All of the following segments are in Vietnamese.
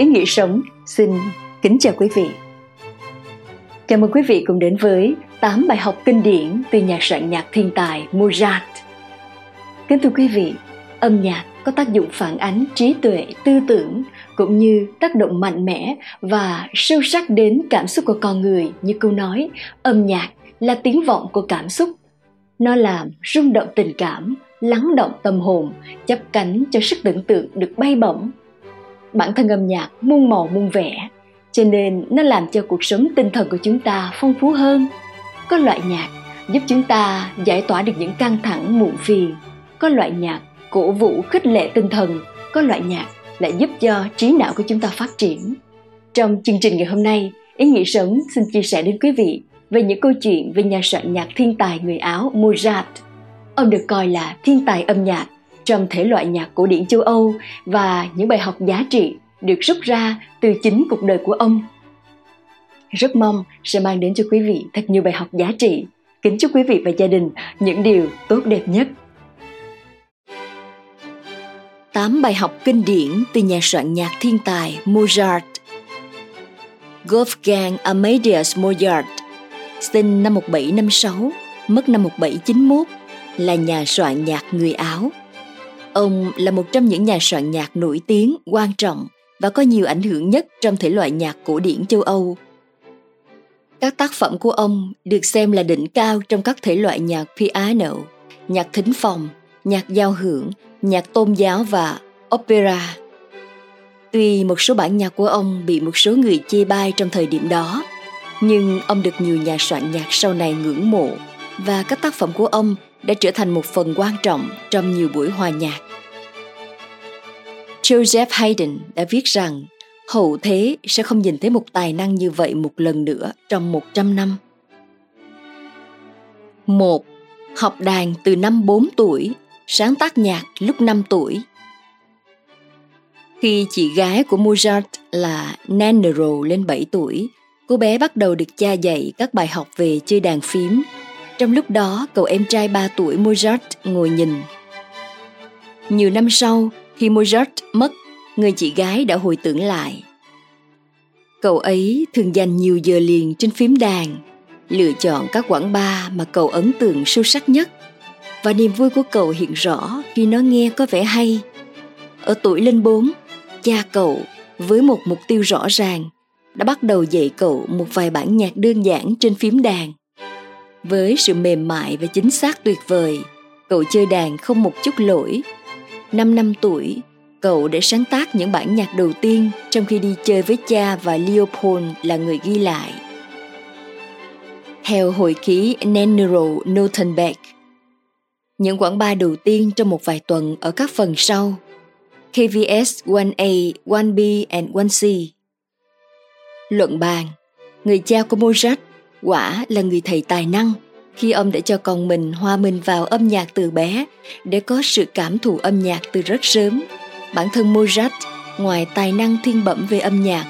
Ý nghĩa sống xin kính chào quý vị. Chào mừng quý vị cùng đến với 8 bài học kinh điển từ nhà soạn nhạc thiên tài Mozart. Kính thưa quý vị, âm nhạc có tác dụng phản ánh trí tuệ, tư tưởng cũng như tác động mạnh mẽ và sâu sắc đến cảm xúc của con người như câu nói âm nhạc là tiếng vọng của cảm xúc. Nó làm rung động tình cảm, lắng động tâm hồn, chấp cánh cho sức tưởng tượng được bay bổng. Bản thân âm nhạc muôn màu muôn vẻ, cho nên nó làm cho cuộc sống tinh thần của chúng ta phong phú hơn. Có loại nhạc giúp chúng ta giải tỏa được những căng thẳng muộn phiền. Có loại nhạc cổ vũ khích lệ tinh thần, có loại nhạc lại giúp cho trí não của chúng ta phát triển. Trong chương trình ngày hôm nay, Ý nghĩa sống xin chia sẻ đến quý vị về những câu chuyện về nhà soạn nhạc thiên tài người Áo Mozart. Ông được coi là thiên tài âm nhạc trong thể loại nhạc cổ điển châu Âu và những bài học giá trị được rút ra từ chính cuộc đời của ông. Rất mong sẽ mang đến cho quý vị thật nhiều bài học giá trị. Kính chúc quý vị và gia đình những điều tốt đẹp nhất. 8 bài học kinh điển từ nhà soạn nhạc thiên tài Mozart Wolfgang Amadeus Mozart sinh năm 1756, mất năm 1791, là nhà soạn nhạc người Áo. Ông là một trong những nhà soạn nhạc nổi tiếng, quan trọng và có nhiều ảnh hưởng nhất trong thể loại nhạc cổ điển châu Âu. Các tác phẩm của ông được xem là đỉnh cao trong các thể loại nhạc piano, nhạc thính phòng, nhạc giao hưởng, nhạc tôn giáo và opera. Tuy một số bản nhạc của ông bị một số người chê bai trong thời điểm đó, nhưng ông được nhiều nhà soạn nhạc sau này ngưỡng mộ và các tác phẩm của ông đã trở thành một phần quan trọng trong nhiều buổi hòa nhạc. Joseph Haydn đã viết rằng hậu thế sẽ không nhìn thấy một tài năng như vậy một lần nữa trong 100 năm. Một, Học đàn từ năm 4 tuổi, sáng tác nhạc lúc 5 tuổi. Khi chị gái của Mozart là Nannero lên 7 tuổi, cô bé bắt đầu được cha dạy các bài học về chơi đàn phím. Trong lúc đó, cậu em trai 3 tuổi Mozart ngồi nhìn. Nhiều năm sau, khi Mozart mất, người chị gái đã hồi tưởng lại. Cậu ấy thường dành nhiều giờ liền trên phím đàn, lựa chọn các quãng ba mà cậu ấn tượng sâu sắc nhất. Và niềm vui của cậu hiện rõ khi nó nghe có vẻ hay. Ở tuổi lên bốn, cha cậu với một mục tiêu rõ ràng đã bắt đầu dạy cậu một vài bản nhạc đơn giản trên phím đàn. Với sự mềm mại và chính xác tuyệt vời, cậu chơi đàn không một chút lỗi. Năm năm tuổi, cậu đã sáng tác những bản nhạc đầu tiên trong khi đi chơi với cha và Leopold là người ghi lại. Theo hồi ký Nenero Notenbeck, những quãng ba đầu tiên trong một vài tuần ở các phần sau KVS 1A, 1B and 1C. Luận bàn Người cha của Mozart quả là người thầy tài năng khi ông đã cho con mình hòa mình vào âm nhạc từ bé để có sự cảm thụ âm nhạc từ rất sớm. Bản thân Mozart, ngoài tài năng thiên bẩm về âm nhạc,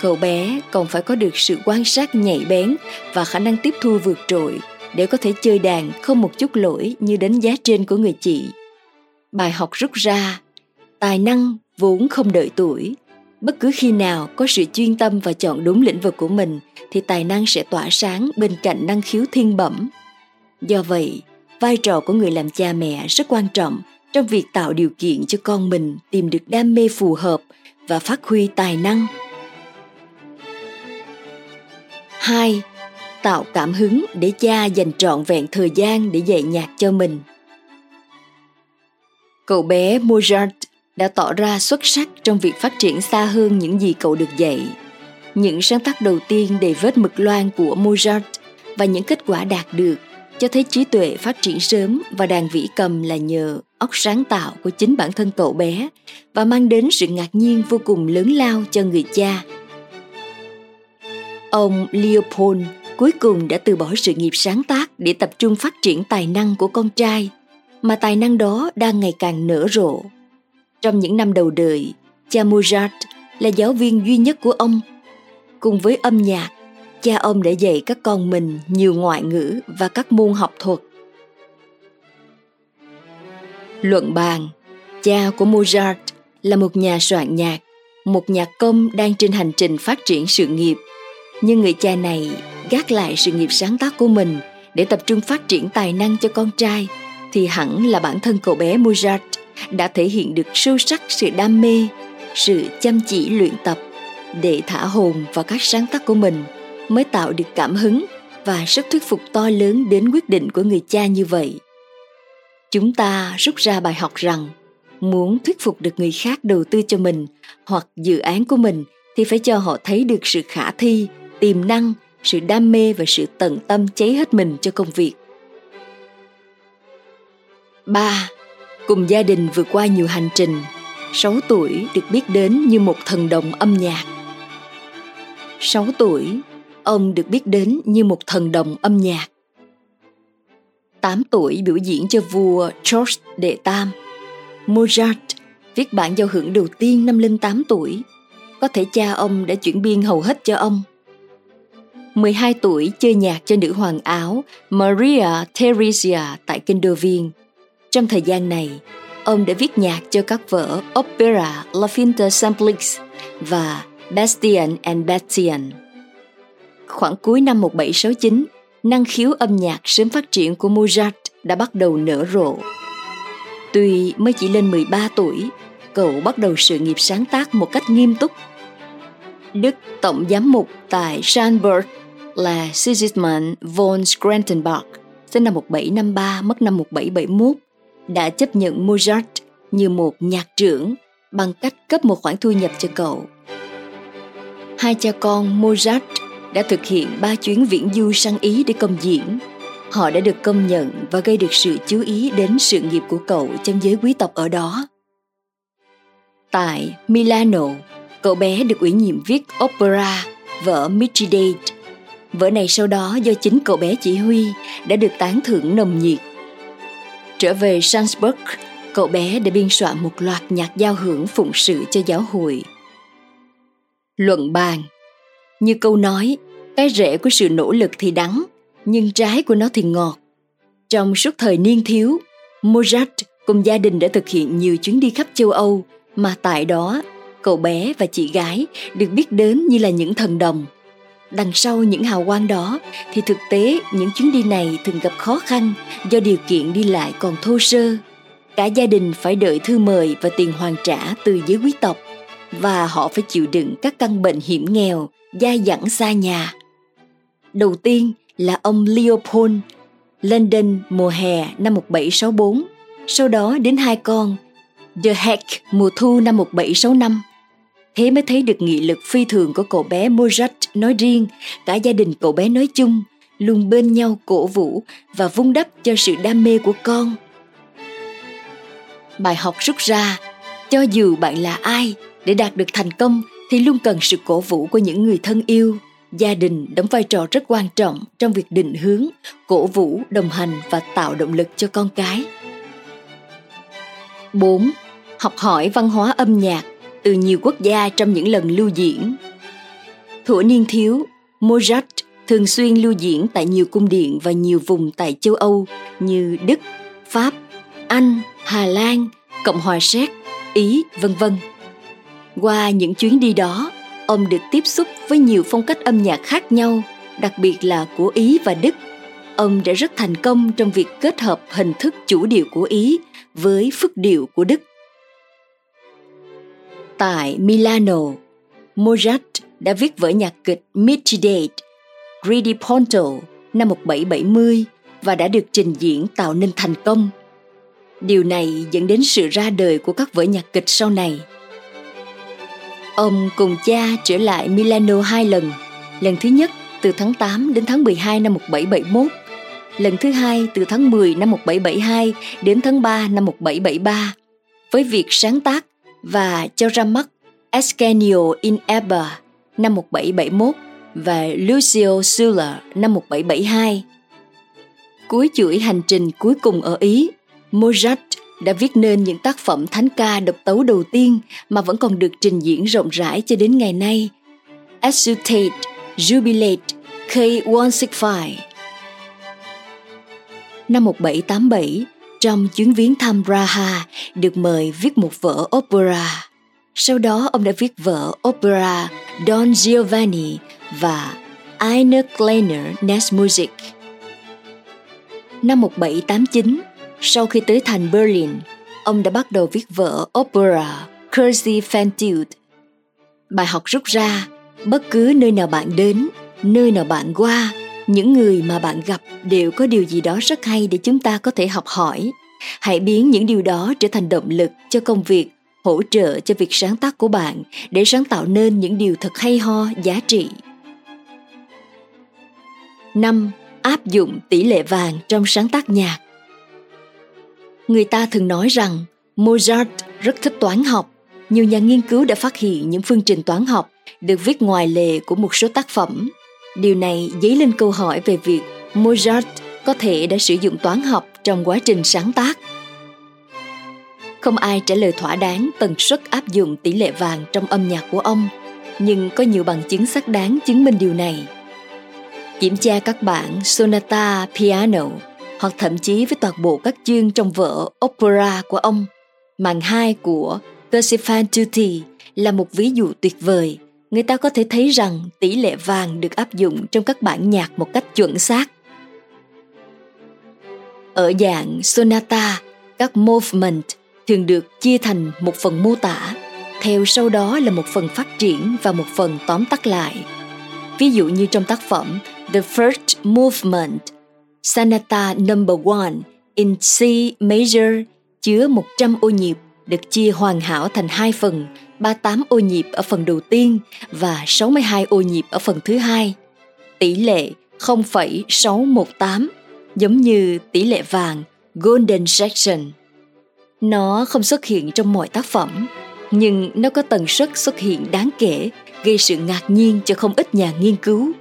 cậu bé còn phải có được sự quan sát nhạy bén và khả năng tiếp thu vượt trội để có thể chơi đàn không một chút lỗi như đánh giá trên của người chị. Bài học rút ra tài năng vốn không đợi tuổi bất cứ khi nào có sự chuyên tâm và chọn đúng lĩnh vực của mình, thì tài năng sẽ tỏa sáng bên cạnh năng khiếu thiên bẩm do vậy, vai trò của người làm cha mẹ rất quan trọng trong việc tạo điều kiện cho con mình tìm được đam mê phù hợp và phát huy tài năng. 2. Tạo cảm hứng để cha dành trọn vẹn thời gian để dạy nhạc cho mình. Cậu bé Mozart đã tỏ ra xuất sắc trong việc phát triển xa hơn những gì cậu được dạy. Những sáng tác đầu tiên đầy vết mực loan của Mozart và những kết quả đạt được cho thấy trí tuệ phát triển sớm và đàn vĩ cầm là nhờ óc sáng tạo của chính bản thân cậu bé và mang đến sự ngạc nhiên vô cùng lớn lao cho người cha. Ông Leopold cuối cùng đã từ bỏ sự nghiệp sáng tác để tập trung phát triển tài năng của con trai, mà tài năng đó đang ngày càng nở rộ. Trong những năm đầu đời, cha Mozart là giáo viên duy nhất của ông. Cùng với âm nhạc, cha ông đã dạy các con mình nhiều ngoại ngữ và các môn học thuật. Luận bàn, cha của Mozart là một nhà soạn nhạc, một nhạc công đang trên hành trình phát triển sự nghiệp. Nhưng người cha này gác lại sự nghiệp sáng tác của mình để tập trung phát triển tài năng cho con trai thì hẳn là bản thân cậu bé Mozart đã thể hiện được sâu sắc sự đam mê, sự chăm chỉ luyện tập để thả hồn vào các sáng tác của mình mới tạo được cảm hứng và sức thuyết phục to lớn đến quyết định của người cha như vậy. Chúng ta rút ra bài học rằng muốn thuyết phục được người khác đầu tư cho mình hoặc dự án của mình thì phải cho họ thấy được sự khả thi, tiềm năng, sự đam mê và sự tận tâm cháy hết mình cho công việc. 3. Cùng gia đình vượt qua nhiều hành trình, 6 tuổi được biết đến như một thần đồng âm nhạc. 6 tuổi, ông được biết đến như một thần đồng âm nhạc. 8 tuổi biểu diễn cho vua George đệ Tam. Mozart viết bản giao hưởng đầu tiên năm linh 8 tuổi. Có thể cha ông đã chuyển biên hầu hết cho ông. 12 tuổi chơi nhạc cho nữ hoàng Áo Maria Theresia tại kinh đô Viên. Trong thời gian này, ông đã viết nhạc cho các vở opera La Finta Semplix và Bastian and Bastian. Khoảng cuối năm 1769, năng khiếu âm nhạc sớm phát triển của Mozart đã bắt đầu nở rộ. Tuy mới chỉ lên 13 tuổi, cậu bắt đầu sự nghiệp sáng tác một cách nghiêm túc. Đức Tổng Giám mục tại Schanberg là Sigismund von Scrantenbach, sinh năm 1753, mất năm 1771, đã chấp nhận Mozart như một nhạc trưởng bằng cách cấp một khoản thu nhập cho cậu. Hai cha con Mozart đã thực hiện ba chuyến viễn du sang Ý để công diễn. Họ đã được công nhận và gây được sự chú ý đến sự nghiệp của cậu trong giới quý tộc ở đó. Tại Milano, cậu bé được ủy nhiệm viết opera vở Mithridate. Vở này sau đó do chính cậu bé chỉ huy đã được tán thưởng nồng nhiệt. Trở về Sandsburg, cậu bé đã biên soạn một loạt nhạc giao hưởng phụng sự cho giáo hội. Luận bàn Như câu nói, cái rễ của sự nỗ lực thì đắng, nhưng trái của nó thì ngọt. Trong suốt thời niên thiếu, Mozart cùng gia đình đã thực hiện nhiều chuyến đi khắp châu Âu mà tại đó cậu bé và chị gái được biết đến như là những thần đồng. Đằng sau những hào quang đó thì thực tế những chuyến đi này thường gặp khó khăn do điều kiện đi lại còn thô sơ. Cả gia đình phải đợi thư mời và tiền hoàn trả từ giới quý tộc và họ phải chịu đựng các căn bệnh hiểm nghèo, dai dẳng xa nhà. Đầu tiên là ông Leopold, London mùa hè năm 1764, sau đó đến hai con, The Heck mùa thu năm 1765. Thế mới thấy được nghị lực phi thường của cậu bé Mozart nói riêng, cả gia đình cậu bé nói chung, luôn bên nhau cổ vũ và vun đắp cho sự đam mê của con. Bài học rút ra, cho dù bạn là ai, để đạt được thành công thì luôn cần sự cổ vũ của những người thân yêu gia đình đóng vai trò rất quan trọng trong việc định hướng cổ vũ đồng hành và tạo động lực cho con cái 4. Học hỏi văn hóa âm nhạc từ nhiều quốc gia trong những lần lưu diễn. Thuở niên thiếu, Mozart thường xuyên lưu diễn tại nhiều cung điện và nhiều vùng tại châu Âu như Đức, Pháp, Anh, Hà Lan, Cộng hòa Séc, Ý, vân vân. Qua những chuyến đi đó, ông được tiếp xúc với nhiều phong cách âm nhạc khác nhau, đặc biệt là của Ý và Đức. Ông đã rất thành công trong việc kết hợp hình thức chủ điệu của Ý với phức điệu của Đức. Tại Milano, Mozart đã viết vở nhạc kịch Mithridate, Greedy Ponto năm 1770 và đã được trình diễn tạo nên thành công. Điều này dẫn đến sự ra đời của các vở nhạc kịch sau này – Ông cùng cha trở lại Milano hai lần, lần thứ nhất từ tháng 8 đến tháng 12 năm 1771, lần thứ hai từ tháng 10 năm 1772 đến tháng 3 năm 1773, với việc sáng tác và cho ra mắt Ascanio in Eba năm 1771 và Lucio Sulla năm 1772. Cuối chuỗi hành trình cuối cùng ở Ý, Mozart đã viết nên những tác phẩm thánh ca độc tấu đầu tiên mà vẫn còn được trình diễn rộng rãi cho đến ngày nay. Exultate, Jubilate, K165 Năm 1787, trong chuyến viếng thăm Praha, được mời viết một vở opera. Sau đó ông đã viết vở opera Don Giovanni và Eine kleine Nachtmusik. Năm 1789, sau khi tới thành Berlin, ông đã bắt đầu viết vở opera Cursey Fantiled. Bài học rút ra, bất cứ nơi nào bạn đến, nơi nào bạn qua, những người mà bạn gặp đều có điều gì đó rất hay để chúng ta có thể học hỏi. Hãy biến những điều đó trở thành động lực cho công việc, hỗ trợ cho việc sáng tác của bạn để sáng tạo nên những điều thật hay ho, giá trị. 5. Áp dụng tỷ lệ vàng trong sáng tác nhạc Người ta thường nói rằng Mozart rất thích toán học. Nhiều nhà nghiên cứu đã phát hiện những phương trình toán học được viết ngoài lề của một số tác phẩm. Điều này dấy lên câu hỏi về việc Mozart có thể đã sử dụng toán học trong quá trình sáng tác. Không ai trả lời thỏa đáng tần suất áp dụng tỷ lệ vàng trong âm nhạc của ông, nhưng có nhiều bằng chứng xác đáng chứng minh điều này. Kiểm tra các bản sonata piano hoặc thậm chí với toàn bộ các chương trong vở opera của ông. Màn hai của Persephone Duty là một ví dụ tuyệt vời. Người ta có thể thấy rằng tỷ lệ vàng được áp dụng trong các bản nhạc một cách chuẩn xác. Ở dạng sonata, các movement thường được chia thành một phần mô tả, theo sau đó là một phần phát triển và một phần tóm tắt lại. Ví dụ như trong tác phẩm The First Movement Sonata Number One in C major chứa 100 ô nhịp được chia hoàn hảo thành hai phần, 38 ô nhịp ở phần đầu tiên và 62 ô nhịp ở phần thứ hai. Tỷ lệ 0,618 giống như tỷ lệ vàng Golden Section. Nó không xuất hiện trong mọi tác phẩm, nhưng nó có tần suất xuất hiện đáng kể, gây sự ngạc nhiên cho không ít nhà nghiên cứu.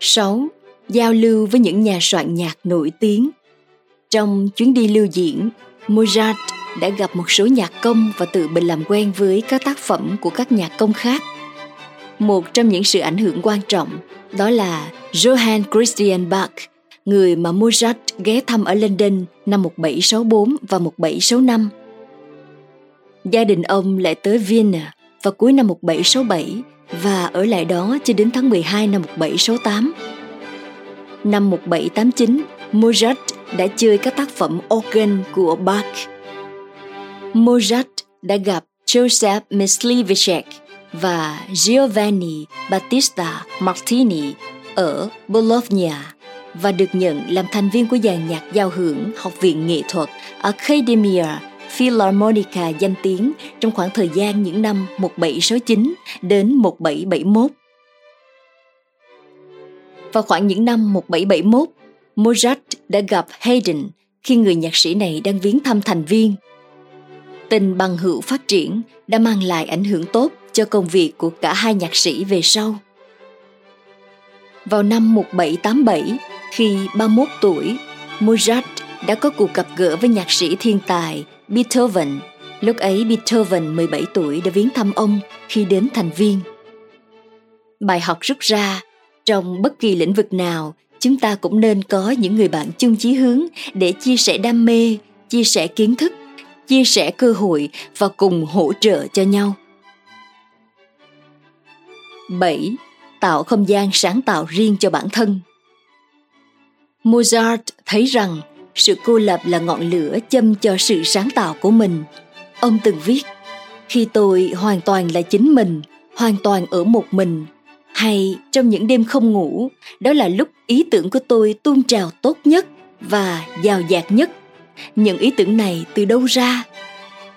6 giao lưu với những nhà soạn nhạc nổi tiếng. Trong chuyến đi lưu diễn, Mozart đã gặp một số nhạc công và tự mình làm quen với các tác phẩm của các nhạc công khác. Một trong những sự ảnh hưởng quan trọng đó là Johann Christian Bach, người mà Mozart ghé thăm ở London năm 1764 và 1765. Gia đình ông lại tới Vienna vào cuối năm 1767 và ở lại đó cho đến tháng 12 năm 1768. Năm 1789, Mozart đã chơi các tác phẩm organ của Bach. Mozart đã gặp Joseph Myslivicek và Giovanni Battista Martini ở Bologna và được nhận làm thành viên của dàn nhạc giao hưởng Học viện Nghệ thuật Academia Philharmonica danh tiếng trong khoảng thời gian những năm 1769 đến 1771. Vào khoảng những năm 1771, Mozart đã gặp Haydn khi người nhạc sĩ này đang viếng thăm thành viên. Tình bằng hữu phát triển đã mang lại ảnh hưởng tốt cho công việc của cả hai nhạc sĩ về sau. Vào năm 1787, khi 31 tuổi, Mozart đã có cuộc gặp gỡ với nhạc sĩ thiên tài Beethoven. Lúc ấy Beethoven 17 tuổi đã viếng thăm ông khi đến thành viên. Bài học rút ra trong bất kỳ lĩnh vực nào chúng ta cũng nên có những người bạn chung chí hướng để chia sẻ đam mê chia sẻ kiến thức chia sẻ cơ hội và cùng hỗ trợ cho nhau 7. Tạo không gian sáng tạo riêng cho bản thân Mozart thấy rằng sự cô lập là ngọn lửa châm cho sự sáng tạo của mình. Ông từng viết, khi tôi hoàn toàn là chính mình, hoàn toàn ở một mình, hay trong những đêm không ngủ đó là lúc ý tưởng của tôi tuôn trào tốt nhất và giàu dạt nhất những ý tưởng này từ đâu ra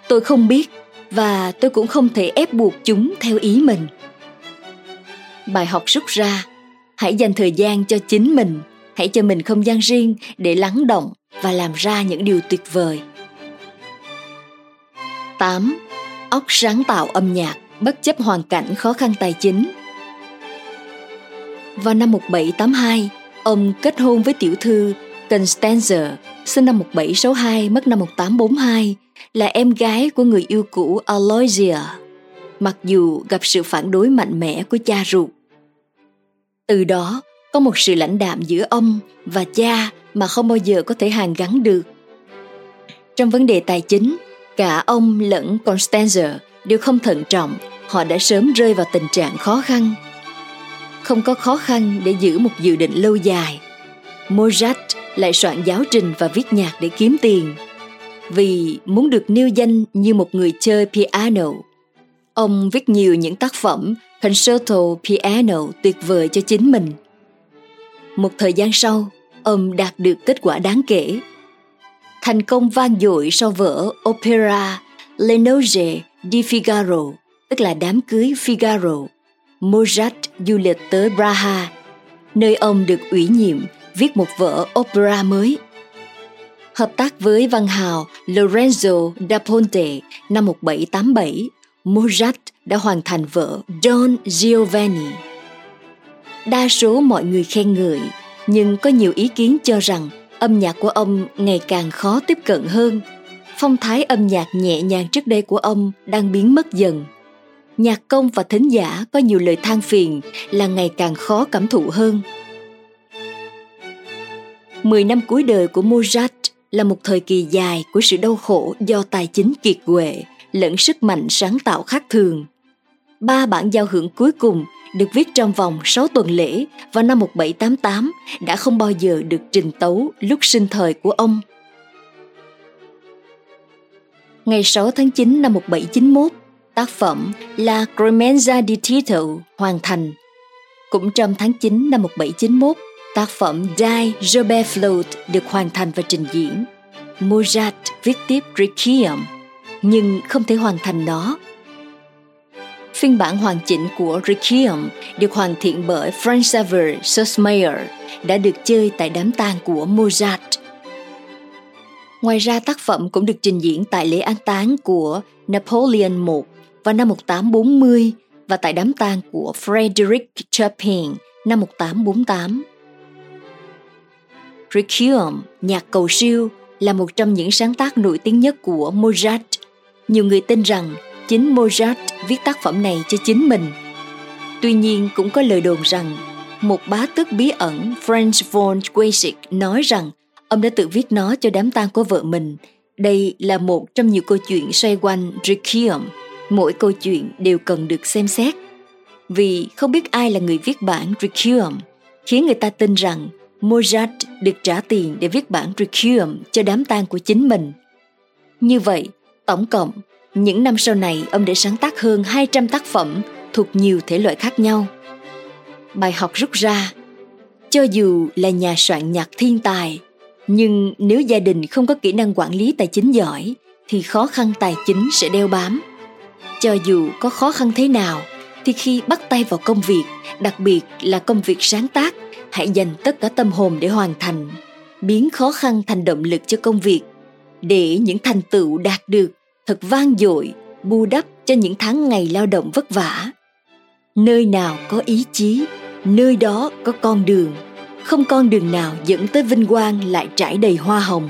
tôi không biết và tôi cũng không thể ép buộc chúng theo ý mình bài học rút ra. Hãy dành thời gian cho chính mình. Hãy cho mình không gian riêng để lắng động và làm ra những điều tuyệt vời. 8. Óc sáng tạo âm nhạc bất chấp hoàn cảnh khó khăn tài chính. Vào năm 1782, ông kết hôn với tiểu thư constanza sinh năm 1762, mất năm 1842, là em gái của người yêu cũ Aloysia, mặc dù gặp sự phản đối mạnh mẽ của cha ruột. Từ đó, có một sự lãnh đạm giữa ông và cha mà không bao giờ có thể hàn gắn được. Trong vấn đề tài chính, Cả ông lẫn Constanza đều không thận trọng, họ đã sớm rơi vào tình trạng khó khăn. Không có khó khăn để giữ một dự định lâu dài. Mozart lại soạn giáo trình và viết nhạc để kiếm tiền. Vì muốn được nêu danh như một người chơi piano, ông viết nhiều những tác phẩm concerto piano tuyệt vời cho chính mình. Một thời gian sau, ông đạt được kết quả đáng kể. Thành công vang dội sau vở opera Le Noce di Figaro, tức là đám cưới Figaro. Mozart du lịch tới Praha, nơi ông được ủy nhiệm viết một vở opera mới. Hợp tác với văn hào Lorenzo da Ponte năm 1787, Mozart đã hoàn thành vở Don Giovanni. Đa số mọi người khen ngợi, nhưng có nhiều ý kiến cho rằng âm nhạc của ông ngày càng khó tiếp cận hơn. Phong thái âm nhạc nhẹ nhàng trước đây của ông đang biến mất dần. Nhạc công và thính giả có nhiều lời than phiền là ngày càng khó cảm thụ hơn. Mười năm cuối đời của Mozart là một thời kỳ dài của sự đau khổ do tài chính kiệt quệ lẫn sức mạnh sáng tạo khác thường. Ba bản giao hưởng cuối cùng được viết trong vòng 6 tuần lễ vào năm 1788 đã không bao giờ được trình tấu lúc sinh thời của ông. Ngày 6 tháng 9 năm 1791, tác phẩm La Cremenza di Tito hoàn thành. Cũng trong tháng 9 năm 1791, tác phẩm Die Robert Float được hoàn thành và trình diễn. Mozart viết tiếp Requiem, nhưng không thể hoàn thành nó Phiên bản hoàn chỉnh của Requiem được hoàn thiện bởi Franz Xaver Sussmayer đã được chơi tại đám tang của Mozart. Ngoài ra tác phẩm cũng được trình diễn tại lễ an táng của Napoleon I vào năm 1840 và tại đám tang của Frederick Chopin năm 1848. Requiem, nhạc cầu siêu, là một trong những sáng tác nổi tiếng nhất của Mozart. Nhiều người tin rằng chính Mozart viết tác phẩm này cho chính mình. Tuy nhiên cũng có lời đồn rằng một bá tước bí ẩn Franz von Weizsäck nói rằng ông đã tự viết nó cho đám tang của vợ mình. Đây là một trong nhiều câu chuyện xoay quanh Requiem. Mỗi câu chuyện đều cần được xem xét. Vì không biết ai là người viết bản Requiem, khiến người ta tin rằng Mozart được trả tiền để viết bản Requiem cho đám tang của chính mình. Như vậy, tổng cộng những năm sau này, ông đã sáng tác hơn 200 tác phẩm thuộc nhiều thể loại khác nhau. Bài học rút ra, cho dù là nhà soạn nhạc thiên tài, nhưng nếu gia đình không có kỹ năng quản lý tài chính giỏi, thì khó khăn tài chính sẽ đeo bám. Cho dù có khó khăn thế nào, thì khi bắt tay vào công việc, đặc biệt là công việc sáng tác, hãy dành tất cả tâm hồn để hoàn thành, biến khó khăn thành động lực cho công việc, để những thành tựu đạt được thật vang dội, bù đắp cho những tháng ngày lao động vất vả. Nơi nào có ý chí, nơi đó có con đường. Không con đường nào dẫn tới vinh quang lại trải đầy hoa hồng.